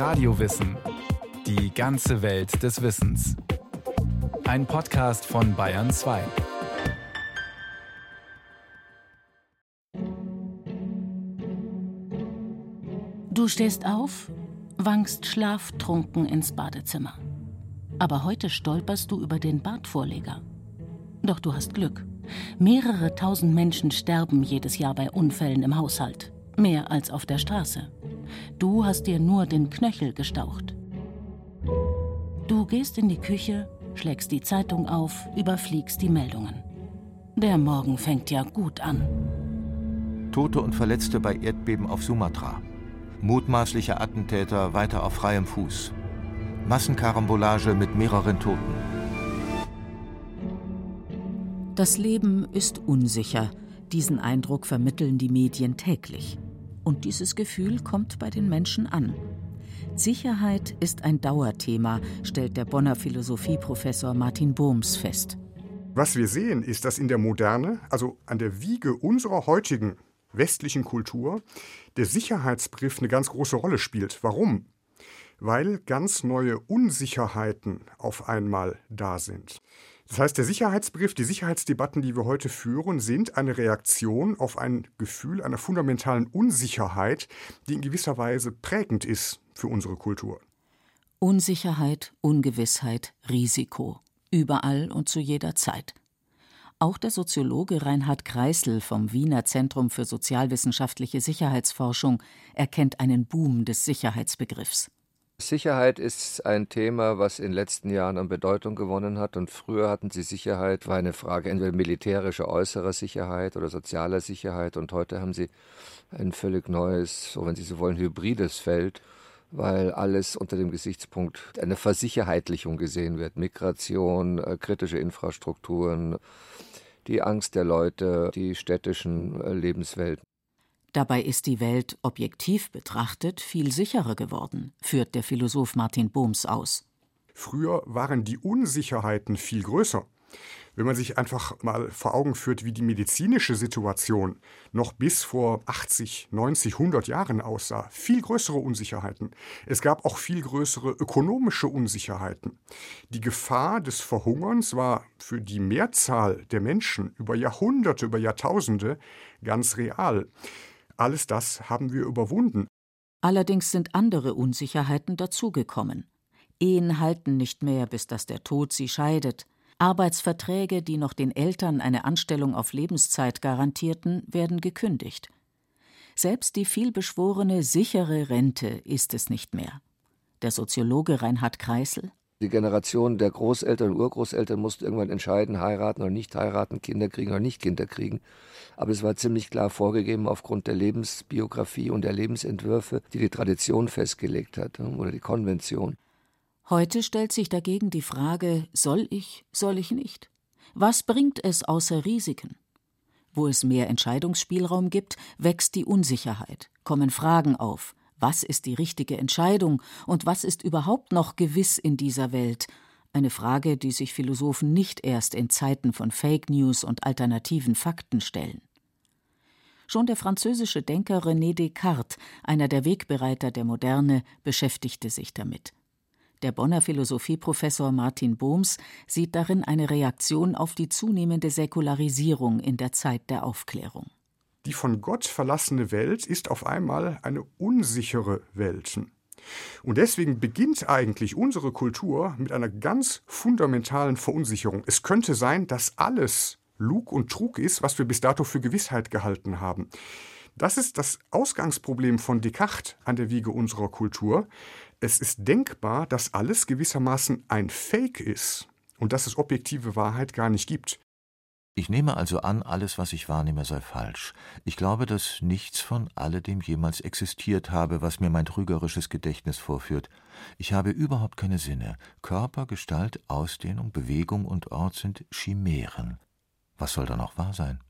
Radiowissen. Die ganze Welt des Wissens. Ein Podcast von Bayern 2. Du stehst auf, wankst schlaftrunken ins Badezimmer. Aber heute stolperst du über den Badvorleger. Doch du hast Glück. Mehrere tausend Menschen sterben jedes Jahr bei Unfällen im Haushalt. Mehr als auf der Straße. Du hast dir nur den Knöchel gestaucht. Du gehst in die Küche, schlägst die Zeitung auf, überfliegst die Meldungen. Der Morgen fängt ja gut an. Tote und Verletzte bei Erdbeben auf Sumatra. Mutmaßlicher Attentäter weiter auf freiem Fuß. Massenkarambolage mit mehreren Toten. Das Leben ist unsicher. Diesen Eindruck vermitteln die Medien täglich. Und dieses Gefühl kommt bei den Menschen an. Sicherheit ist ein Dauerthema, stellt der Bonner Philosophieprofessor Martin Bohms fest. Was wir sehen, ist, dass in der Moderne, also an der Wiege unserer heutigen westlichen Kultur, der Sicherheitsbegriff eine ganz große Rolle spielt. Warum? Weil ganz neue Unsicherheiten auf einmal da sind. Das heißt, der Sicherheitsbegriff, die Sicherheitsdebatten, die wir heute führen, sind eine Reaktion auf ein Gefühl einer fundamentalen Unsicherheit, die in gewisser Weise prägend ist für unsere Kultur. Unsicherheit, Ungewissheit, Risiko. Überall und zu jeder Zeit. Auch der Soziologe Reinhard Kreisel vom Wiener Zentrum für sozialwissenschaftliche Sicherheitsforschung erkennt einen Boom des Sicherheitsbegriffs. Sicherheit ist ein Thema, was in den letzten Jahren an Bedeutung gewonnen hat. Und früher hatten sie Sicherheit, war eine Frage entweder militärischer äußerer Sicherheit oder sozialer Sicherheit. Und heute haben sie ein völlig neues, so wenn Sie so wollen, hybrides Feld, weil alles unter dem Gesichtspunkt einer Versicherheitlichung gesehen wird. Migration, äh, kritische Infrastrukturen, die Angst der Leute, die städtischen äh, Lebenswelten. Dabei ist die Welt objektiv betrachtet viel sicherer geworden, führt der Philosoph Martin Bohms aus. Früher waren die Unsicherheiten viel größer. Wenn man sich einfach mal vor Augen führt, wie die medizinische Situation noch bis vor 80, 90, 100 Jahren aussah, viel größere Unsicherheiten. Es gab auch viel größere ökonomische Unsicherheiten. Die Gefahr des Verhungerns war für die Mehrzahl der Menschen über Jahrhunderte, über Jahrtausende ganz real. Alles das haben wir überwunden. Allerdings sind andere Unsicherheiten dazugekommen. Ehen halten nicht mehr, bis dass der Tod sie scheidet. Arbeitsverträge, die noch den Eltern eine Anstellung auf Lebenszeit garantierten, werden gekündigt. Selbst die vielbeschworene sichere Rente ist es nicht mehr. Der Soziologe Reinhard Kreisel die Generation der Großeltern und Urgroßeltern musste irgendwann entscheiden, heiraten oder nicht heiraten, Kinder kriegen oder nicht Kinder kriegen. Aber es war ziemlich klar vorgegeben aufgrund der Lebensbiografie und der Lebensentwürfe, die die Tradition festgelegt hat ne, oder die Konvention. Heute stellt sich dagegen die Frage, soll ich, soll ich nicht? Was bringt es außer Risiken? Wo es mehr Entscheidungsspielraum gibt, wächst die Unsicherheit, kommen Fragen auf, was ist die richtige Entscheidung und was ist überhaupt noch gewiss in dieser Welt? Eine Frage, die sich Philosophen nicht erst in Zeiten von Fake News und alternativen Fakten stellen. Schon der französische Denker René Descartes, einer der Wegbereiter der Moderne, beschäftigte sich damit. Der Bonner Philosophieprofessor Martin Bohms sieht darin eine Reaktion auf die zunehmende Säkularisierung in der Zeit der Aufklärung die von Gott verlassene Welt ist auf einmal eine unsichere Welt. Und deswegen beginnt eigentlich unsere Kultur mit einer ganz fundamentalen Verunsicherung. Es könnte sein, dass alles Lug und Trug ist, was wir bis dato für Gewissheit gehalten haben. Das ist das Ausgangsproblem von Descartes an der Wiege unserer Kultur. Es ist denkbar, dass alles gewissermaßen ein Fake ist und dass es objektive Wahrheit gar nicht gibt. Ich nehme also an, alles, was ich wahrnehme, sei falsch. Ich glaube, dass nichts von alledem jemals existiert habe, was mir mein trügerisches Gedächtnis vorführt. Ich habe überhaupt keine Sinne. Körper, Gestalt, Ausdehnung, Bewegung und Ort sind Chimären. Was soll da noch wahr sein?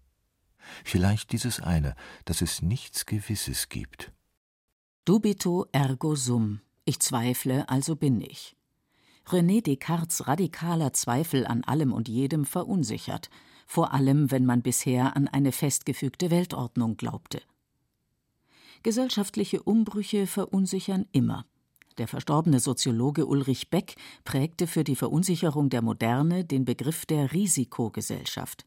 Vielleicht dieses eine, dass es nichts Gewisses gibt. Dubito ergo sum. Ich zweifle, also bin ich. René Descartes radikaler Zweifel an allem und jedem verunsichert vor allem wenn man bisher an eine festgefügte Weltordnung glaubte. Gesellschaftliche Umbrüche verunsichern immer. Der verstorbene Soziologe Ulrich Beck prägte für die Verunsicherung der Moderne den Begriff der Risikogesellschaft.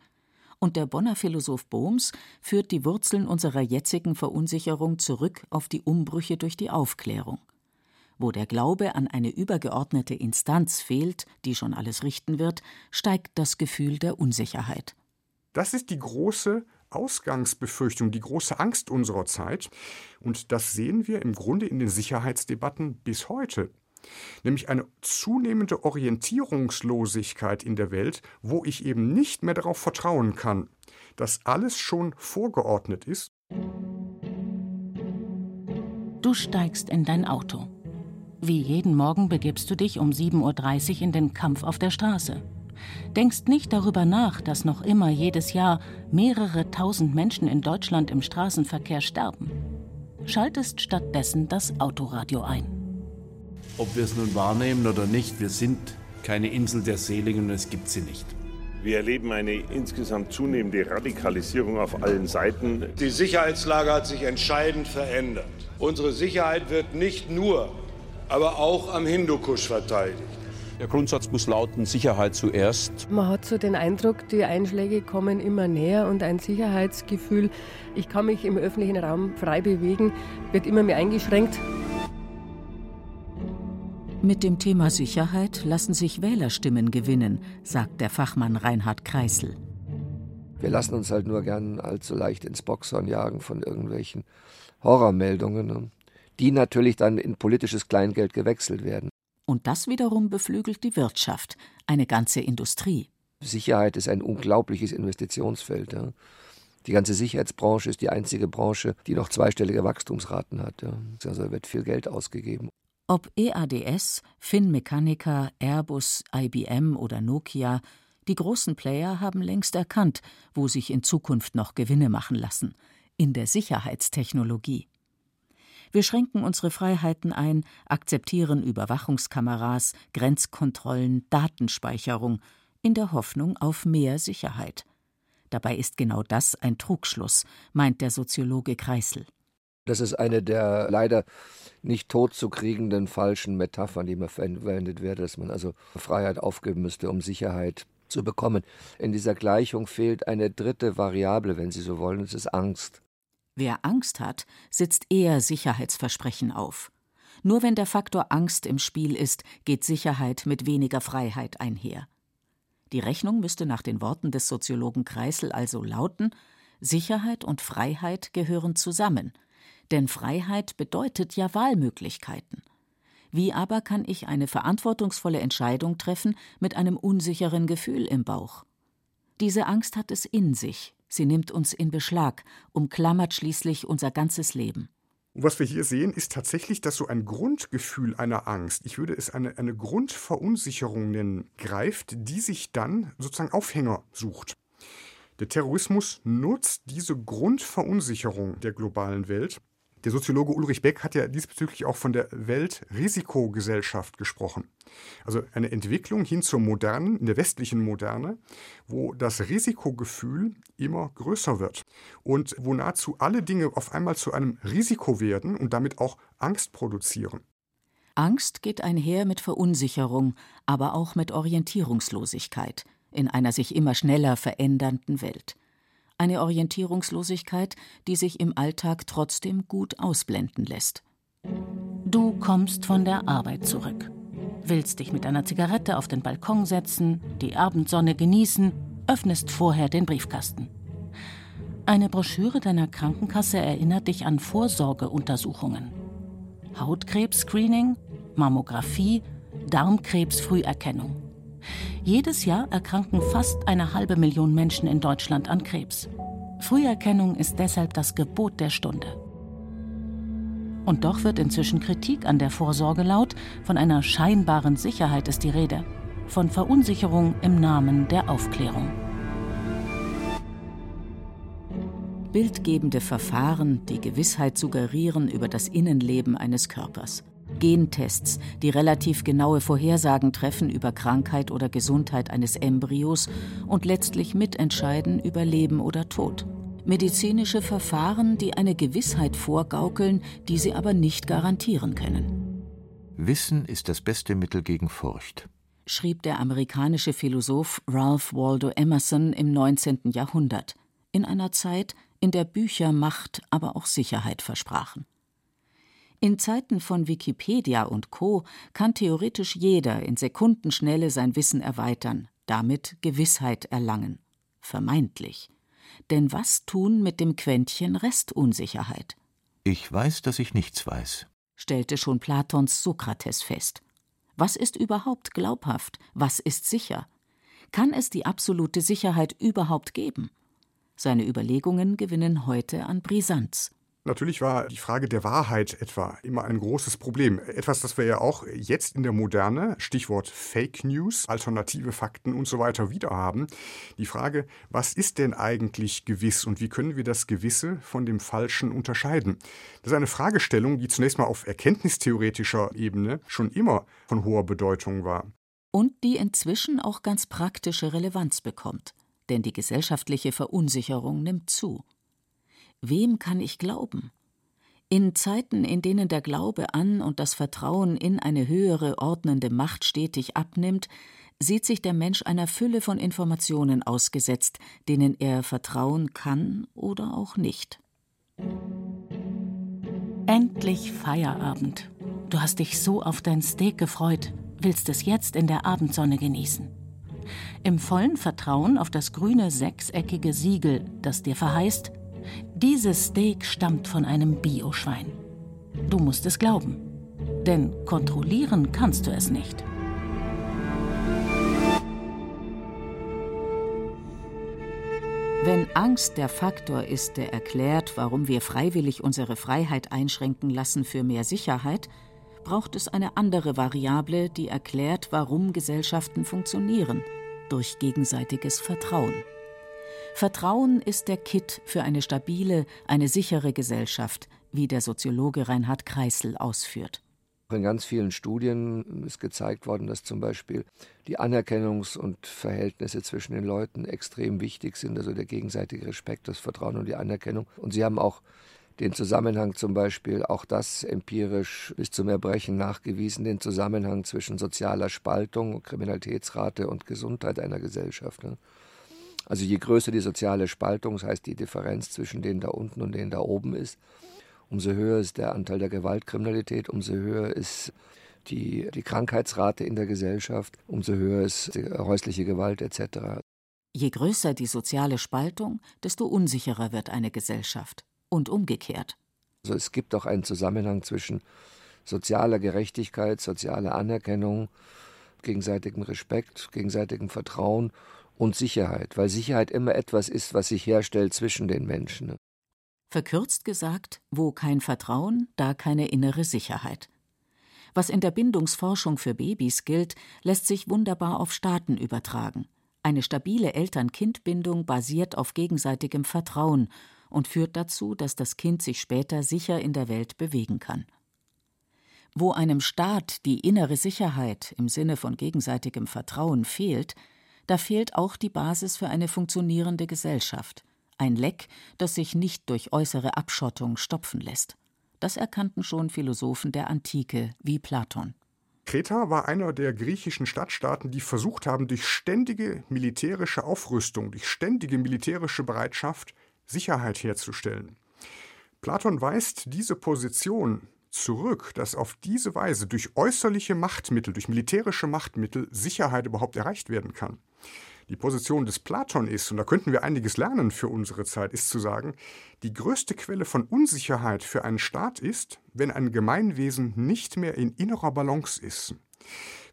Und der Bonner Philosoph Bohms führt die Wurzeln unserer jetzigen Verunsicherung zurück auf die Umbrüche durch die Aufklärung. Wo der Glaube an eine übergeordnete Instanz fehlt, die schon alles richten wird, steigt das Gefühl der Unsicherheit. Das ist die große Ausgangsbefürchtung, die große Angst unserer Zeit. Und das sehen wir im Grunde in den Sicherheitsdebatten bis heute. Nämlich eine zunehmende Orientierungslosigkeit in der Welt, wo ich eben nicht mehr darauf vertrauen kann, dass alles schon vorgeordnet ist. Du steigst in dein Auto. Wie jeden Morgen begibst du dich um 7.30 Uhr in den Kampf auf der Straße denkst nicht darüber nach, dass noch immer jedes Jahr mehrere tausend Menschen in Deutschland im Straßenverkehr sterben. Schaltest stattdessen das Autoradio ein. Ob wir es nun wahrnehmen oder nicht, wir sind keine Insel der Seligen und es gibt sie nicht. Wir erleben eine insgesamt zunehmende Radikalisierung auf allen Seiten. Die Sicherheitslage hat sich entscheidend verändert. Unsere Sicherheit wird nicht nur, aber auch am Hindukusch verteidigt. Der Grundsatz muss lauten, Sicherheit zuerst. Man hat so den Eindruck, die Einschläge kommen immer näher und ein Sicherheitsgefühl, ich kann mich im öffentlichen Raum frei bewegen, wird immer mehr eingeschränkt. Mit dem Thema Sicherheit lassen sich Wählerstimmen gewinnen, sagt der Fachmann Reinhard Kreisel. Wir lassen uns halt nur gern allzu leicht ins Boxhorn jagen von irgendwelchen Horrormeldungen, ne? Die natürlich dann in politisches Kleingeld gewechselt werden. Und das wiederum beflügelt die Wirtschaft, eine ganze Industrie. Sicherheit ist ein unglaubliches Investitionsfeld. Ja. Die ganze Sicherheitsbranche ist die einzige Branche, die noch zweistellige Wachstumsraten hat. Ja. Also wird viel Geld ausgegeben. Ob EADS, Finmechanica, Airbus, IBM oder Nokia, die großen Player haben längst erkannt, wo sich in Zukunft noch Gewinne machen lassen in der Sicherheitstechnologie. Wir schränken unsere Freiheiten ein, akzeptieren Überwachungskameras, Grenzkontrollen, Datenspeicherung, in der Hoffnung auf mehr Sicherheit. Dabei ist genau das ein Trugschluss, meint der Soziologe Kreisel. Das ist eine der leider nicht totzukriegenden falschen Metaphern, die immer verwendet wird, dass man also Freiheit aufgeben müsste, um Sicherheit zu bekommen. In dieser Gleichung fehlt eine dritte Variable, wenn Sie so wollen, das ist Angst. Wer Angst hat, sitzt eher Sicherheitsversprechen auf. Nur wenn der Faktor Angst im Spiel ist, geht Sicherheit mit weniger Freiheit einher. Die Rechnung müsste nach den Worten des Soziologen Kreisel also lauten: Sicherheit und Freiheit gehören zusammen, denn Freiheit bedeutet ja Wahlmöglichkeiten. Wie aber kann ich eine verantwortungsvolle Entscheidung treffen mit einem unsicheren Gefühl im Bauch? Diese Angst hat es in sich, Sie nimmt uns in Beschlag, umklammert schließlich unser ganzes Leben. Was wir hier sehen, ist tatsächlich, dass so ein Grundgefühl einer Angst, ich würde es eine, eine Grundverunsicherung nennen, greift, die sich dann sozusagen Aufhänger sucht. Der Terrorismus nutzt diese Grundverunsicherung der globalen Welt der Soziologe Ulrich Beck hat ja diesbezüglich auch von der Weltrisikogesellschaft gesprochen. Also eine Entwicklung hin zur modernen, in der westlichen Moderne, wo das Risikogefühl immer größer wird und wo nahezu alle Dinge auf einmal zu einem Risiko werden und damit auch Angst produzieren. Angst geht einher mit Verunsicherung, aber auch mit Orientierungslosigkeit in einer sich immer schneller verändernden Welt eine Orientierungslosigkeit, die sich im Alltag trotzdem gut ausblenden lässt. Du kommst von der Arbeit zurück, willst dich mit einer Zigarette auf den Balkon setzen, die Abendsonne genießen, öffnest vorher den Briefkasten. Eine Broschüre deiner Krankenkasse erinnert dich an Vorsorgeuntersuchungen. Hautkrebs-Screening, Mammographie, Darmkrebsfrüherkennung. Jedes Jahr erkranken fast eine halbe Million Menschen in Deutschland an Krebs. Früherkennung ist deshalb das Gebot der Stunde. Und doch wird inzwischen Kritik an der Vorsorge laut, von einer scheinbaren Sicherheit ist die Rede, von Verunsicherung im Namen der Aufklärung. Bildgebende Verfahren, die Gewissheit suggerieren über das Innenleben eines Körpers. Gentests, die relativ genaue Vorhersagen treffen über Krankheit oder Gesundheit eines Embryos und letztlich mitentscheiden über Leben oder Tod. Medizinische Verfahren, die eine Gewissheit vorgaukeln, die sie aber nicht garantieren können. Wissen ist das beste Mittel gegen Furcht, schrieb der amerikanische Philosoph Ralph Waldo Emerson im 19. Jahrhundert, in einer Zeit, in der Bücher Macht, aber auch Sicherheit versprachen. In Zeiten von Wikipedia und Co. kann theoretisch jeder in Sekundenschnelle sein Wissen erweitern, damit Gewissheit erlangen. Vermeintlich. Denn was tun mit dem Quäntchen Restunsicherheit? Ich weiß, dass ich nichts weiß, stellte schon Platons Sokrates fest. Was ist überhaupt glaubhaft? Was ist sicher? Kann es die absolute Sicherheit überhaupt geben? Seine Überlegungen gewinnen heute an Brisanz. Natürlich war die Frage der Wahrheit etwa immer ein großes Problem. Etwas, das wir ja auch jetzt in der Moderne, Stichwort Fake News, alternative Fakten und so weiter wieder haben. Die Frage, was ist denn eigentlich gewiss und wie können wir das Gewisse von dem Falschen unterscheiden? Das ist eine Fragestellung, die zunächst mal auf erkenntnistheoretischer Ebene schon immer von hoher Bedeutung war. Und die inzwischen auch ganz praktische Relevanz bekommt. Denn die gesellschaftliche Verunsicherung nimmt zu. Wem kann ich glauben? In Zeiten, in denen der Glaube an und das Vertrauen in eine höhere ordnende Macht stetig abnimmt, sieht sich der Mensch einer Fülle von Informationen ausgesetzt, denen er vertrauen kann oder auch nicht. Endlich Feierabend. Du hast dich so auf dein Steak gefreut, willst es jetzt in der Abendsonne genießen. Im vollen Vertrauen auf das grüne sechseckige Siegel, das dir verheißt, dieses Steak stammt von einem Bioschwein. Du musst es glauben, denn kontrollieren kannst du es nicht. Wenn Angst der Faktor ist, der erklärt, warum wir freiwillig unsere Freiheit einschränken lassen für mehr Sicherheit, braucht es eine andere Variable, die erklärt, warum Gesellschaften funktionieren, durch gegenseitiges Vertrauen. Vertrauen ist der Kit für eine stabile, eine sichere Gesellschaft, wie der Soziologe Reinhard Kreisel ausführt. In ganz vielen Studien ist gezeigt worden, dass zum Beispiel die Anerkennungs- und Verhältnisse zwischen den Leuten extrem wichtig sind, also der gegenseitige Respekt, das Vertrauen und die Anerkennung. Und sie haben auch den Zusammenhang zum Beispiel, auch das empirisch bis zum Erbrechen nachgewiesen, den Zusammenhang zwischen sozialer Spaltung, Kriminalitätsrate und Gesundheit einer Gesellschaft. Also je größer die soziale Spaltung, das heißt die Differenz zwischen denen da unten und denen da oben ist, umso höher ist der Anteil der Gewaltkriminalität, umso höher ist die, die Krankheitsrate in der Gesellschaft, umso höher ist die häusliche Gewalt etc. Je größer die soziale Spaltung, desto unsicherer wird eine Gesellschaft und umgekehrt. Also es gibt auch einen Zusammenhang zwischen sozialer Gerechtigkeit, sozialer Anerkennung, gegenseitigem Respekt, gegenseitigem Vertrauen und Sicherheit, weil Sicherheit immer etwas ist, was sich herstellt zwischen den Menschen. Verkürzt gesagt, wo kein Vertrauen, da keine innere Sicherheit. Was in der Bindungsforschung für Babys gilt, lässt sich wunderbar auf Staaten übertragen. Eine stabile Eltern-Kind-Bindung basiert auf gegenseitigem Vertrauen und führt dazu, dass das Kind sich später sicher in der Welt bewegen kann. Wo einem Staat die innere Sicherheit im Sinne von gegenseitigem Vertrauen fehlt, da fehlt auch die Basis für eine funktionierende Gesellschaft. Ein Leck, das sich nicht durch äußere Abschottung stopfen lässt. Das erkannten schon Philosophen der Antike wie Platon. Kreta war einer der griechischen Stadtstaaten, die versucht haben, durch ständige militärische Aufrüstung, durch ständige militärische Bereitschaft Sicherheit herzustellen. Platon weist diese Position zurück, dass auf diese Weise durch äußerliche Machtmittel, durch militärische Machtmittel Sicherheit überhaupt erreicht werden kann. Die Position des Platon ist, und da könnten wir einiges lernen für unsere Zeit, ist zu sagen, die größte Quelle von Unsicherheit für einen Staat ist, wenn ein Gemeinwesen nicht mehr in innerer Balance ist.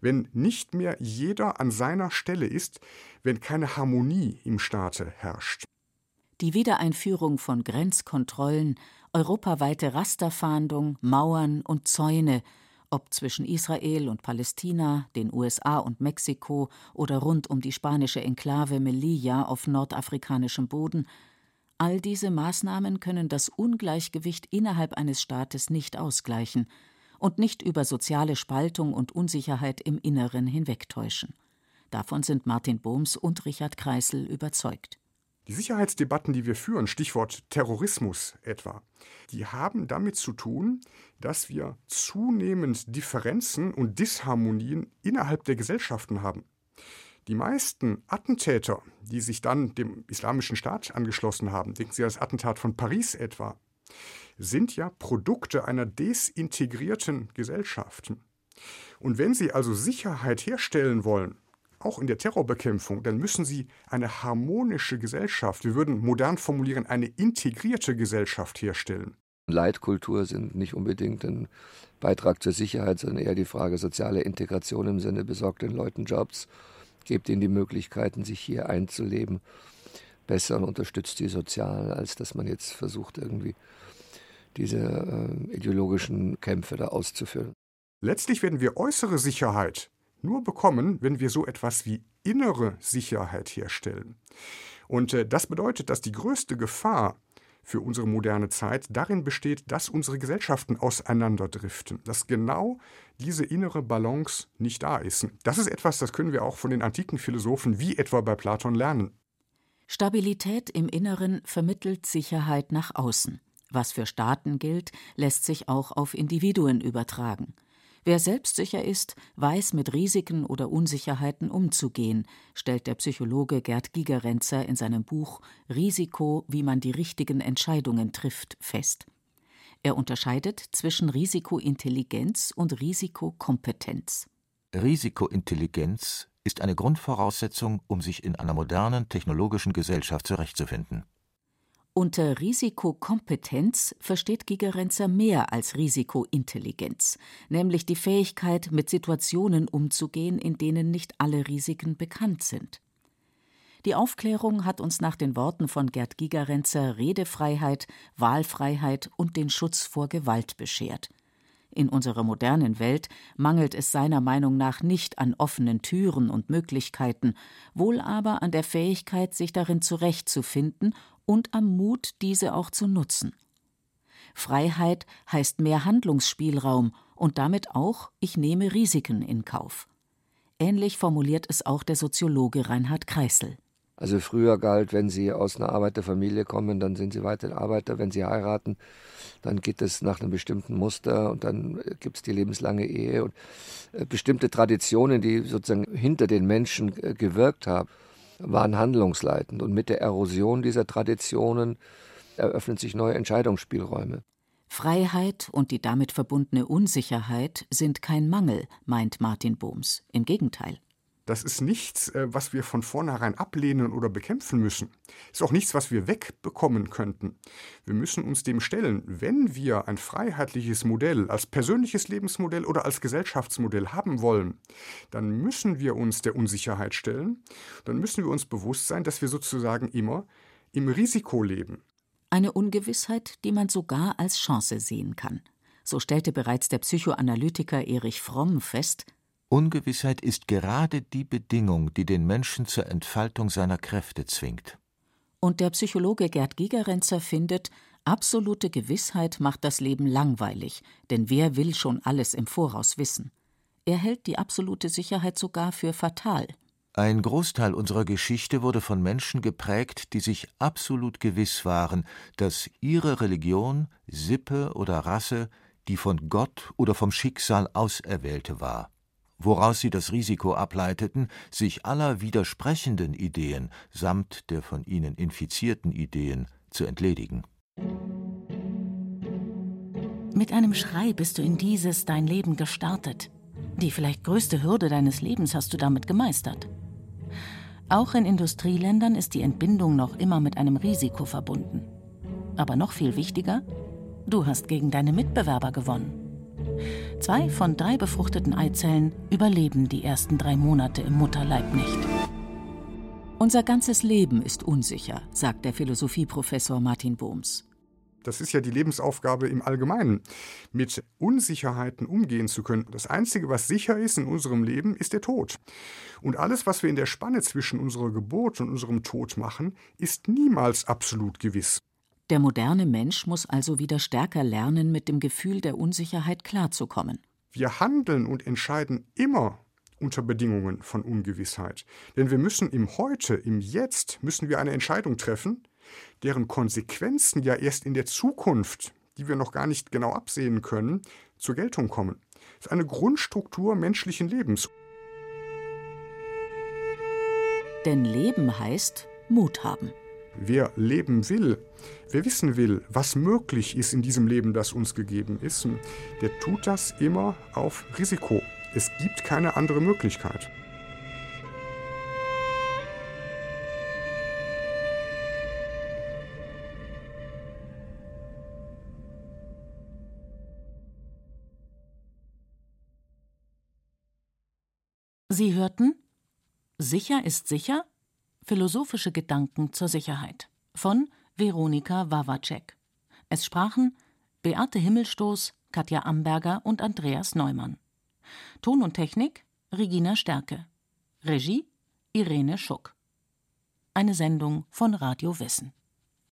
Wenn nicht mehr jeder an seiner Stelle ist, wenn keine Harmonie im Staate herrscht. Die Wiedereinführung von Grenzkontrollen, europaweite Rasterfahndung, Mauern und Zäune ob zwischen Israel und Palästina, den USA und Mexiko oder rund um die spanische Enklave Melilla auf nordafrikanischem Boden, all diese Maßnahmen können das Ungleichgewicht innerhalb eines Staates nicht ausgleichen und nicht über soziale Spaltung und Unsicherheit im Inneren hinwegtäuschen. Davon sind Martin Bohms und Richard Kreisel überzeugt. Die Sicherheitsdebatten, die wir führen, Stichwort Terrorismus etwa, die haben damit zu tun, dass wir zunehmend Differenzen und Disharmonien innerhalb der Gesellschaften haben. Die meisten Attentäter, die sich dann dem Islamischen Staat angeschlossen haben, denken Sie an das Attentat von Paris etwa, sind ja Produkte einer desintegrierten Gesellschaft. Und wenn Sie also Sicherheit herstellen wollen, auch in der Terrorbekämpfung, dann müssen Sie eine harmonische Gesellschaft, wir würden modern formulieren, eine integrierte Gesellschaft herstellen. Leitkultur sind nicht unbedingt ein Beitrag zur Sicherheit, sondern eher die Frage soziale Integration im Sinne besorgt den Leuten Jobs, gebt ihnen die Möglichkeiten, sich hier einzuleben, besser und unterstützt die sozial, als dass man jetzt versucht, irgendwie diese äh, ideologischen Kämpfe da auszuführen. Letztlich werden wir äußere Sicherheit nur bekommen, wenn wir so etwas wie innere Sicherheit herstellen. Und äh, das bedeutet, dass die größte Gefahr für unsere moderne Zeit darin besteht, dass unsere Gesellschaften auseinanderdriften, dass genau diese innere Balance nicht da ist. Das ist etwas, das können wir auch von den antiken Philosophen wie etwa bei Platon lernen. Stabilität im Inneren vermittelt Sicherheit nach außen. Was für Staaten gilt, lässt sich auch auf Individuen übertragen. Wer selbstsicher ist, weiß mit Risiken oder Unsicherheiten umzugehen, stellt der Psychologe Gerd Gigerenzer in seinem Buch Risiko, wie man die richtigen Entscheidungen trifft, fest. Er unterscheidet zwischen Risikointelligenz und Risikokompetenz. Risikointelligenz ist eine Grundvoraussetzung, um sich in einer modernen technologischen Gesellschaft zurechtzufinden. Unter Risikokompetenz versteht Gigerenzer mehr als Risikointelligenz, nämlich die Fähigkeit, mit Situationen umzugehen, in denen nicht alle Risiken bekannt sind. Die Aufklärung hat uns nach den Worten von Gerd Gigerenzer Redefreiheit, Wahlfreiheit und den Schutz vor Gewalt beschert. In unserer modernen Welt mangelt es seiner Meinung nach nicht an offenen Türen und Möglichkeiten, wohl aber an der Fähigkeit, sich darin zurechtzufinden und am Mut, diese auch zu nutzen. Freiheit heißt mehr Handlungsspielraum und damit auch, ich nehme Risiken in Kauf. Ähnlich formuliert es auch der Soziologe Reinhard Kreisel. Also früher galt, wenn Sie aus einer Arbeiterfamilie kommen, dann sind Sie weiter Arbeiter. Wenn Sie heiraten, dann geht es nach einem bestimmten Muster und dann gibt es die lebenslange Ehe und äh, bestimmte Traditionen, die sozusagen hinter den Menschen äh, gewirkt haben waren handlungsleitend. Und mit der Erosion dieser Traditionen eröffnen sich neue Entscheidungsspielräume. Freiheit und die damit verbundene Unsicherheit sind kein Mangel, meint Martin Bohms. Im Gegenteil. Das ist nichts, äh, was wir von vornherein ablehnen oder bekämpfen müssen. Ist auch nichts, was wir wegbekommen könnten. Wir müssen uns dem stellen, wenn wir ein freiheitliches Modell als persönliches Lebensmodell oder als Gesellschaftsmodell haben wollen, dann müssen wir uns der Unsicherheit stellen. Dann müssen wir uns bewusst sein, dass wir sozusagen immer im Risiko leben. Eine Ungewissheit, die man sogar als Chance sehen kann. So stellte bereits der Psychoanalytiker Erich Fromm fest, Ungewissheit ist gerade die Bedingung, die den Menschen zur Entfaltung seiner Kräfte zwingt. Und der Psychologe Gerd Gigerenzer findet, absolute Gewissheit macht das Leben langweilig, denn wer will schon alles im Voraus wissen? Er hält die absolute Sicherheit sogar für fatal. Ein Großteil unserer Geschichte wurde von Menschen geprägt, die sich absolut gewiss waren, dass ihre Religion, Sippe oder Rasse die von Gott oder vom Schicksal Auserwählte war woraus sie das Risiko ableiteten, sich aller widersprechenden Ideen samt der von ihnen infizierten Ideen zu entledigen. Mit einem Schrei bist du in dieses dein Leben gestartet. Die vielleicht größte Hürde deines Lebens hast du damit gemeistert. Auch in Industrieländern ist die Entbindung noch immer mit einem Risiko verbunden. Aber noch viel wichtiger, du hast gegen deine Mitbewerber gewonnen. Zwei von drei befruchteten Eizellen überleben die ersten drei Monate im Mutterleib nicht. Unser ganzes Leben ist unsicher, sagt der Philosophieprofessor Martin Bohms. Das ist ja die Lebensaufgabe im Allgemeinen, mit Unsicherheiten umgehen zu können. Das Einzige, was sicher ist in unserem Leben, ist der Tod. Und alles, was wir in der Spanne zwischen unserer Geburt und unserem Tod machen, ist niemals absolut gewiss. Der moderne Mensch muss also wieder stärker lernen, mit dem Gefühl der Unsicherheit klarzukommen. Wir handeln und entscheiden immer unter Bedingungen von Ungewissheit. Denn wir müssen im Heute, im Jetzt, müssen wir eine Entscheidung treffen, deren Konsequenzen ja erst in der Zukunft, die wir noch gar nicht genau absehen können, zur Geltung kommen. Das ist eine Grundstruktur menschlichen Lebens. Denn Leben heißt Mut haben. Wer leben will, wer wissen will, was möglich ist in diesem Leben, das uns gegeben ist, der tut das immer auf Risiko. Es gibt keine andere Möglichkeit. Sie hörten Sicher ist sicher? Philosophische Gedanken zur Sicherheit von Veronika Wawacek. Es sprachen Beate Himmelstoß, Katja Amberger und Andreas Neumann. Ton und Technik Regina Stärke. Regie Irene Schuck. Eine Sendung von Radio Wissen.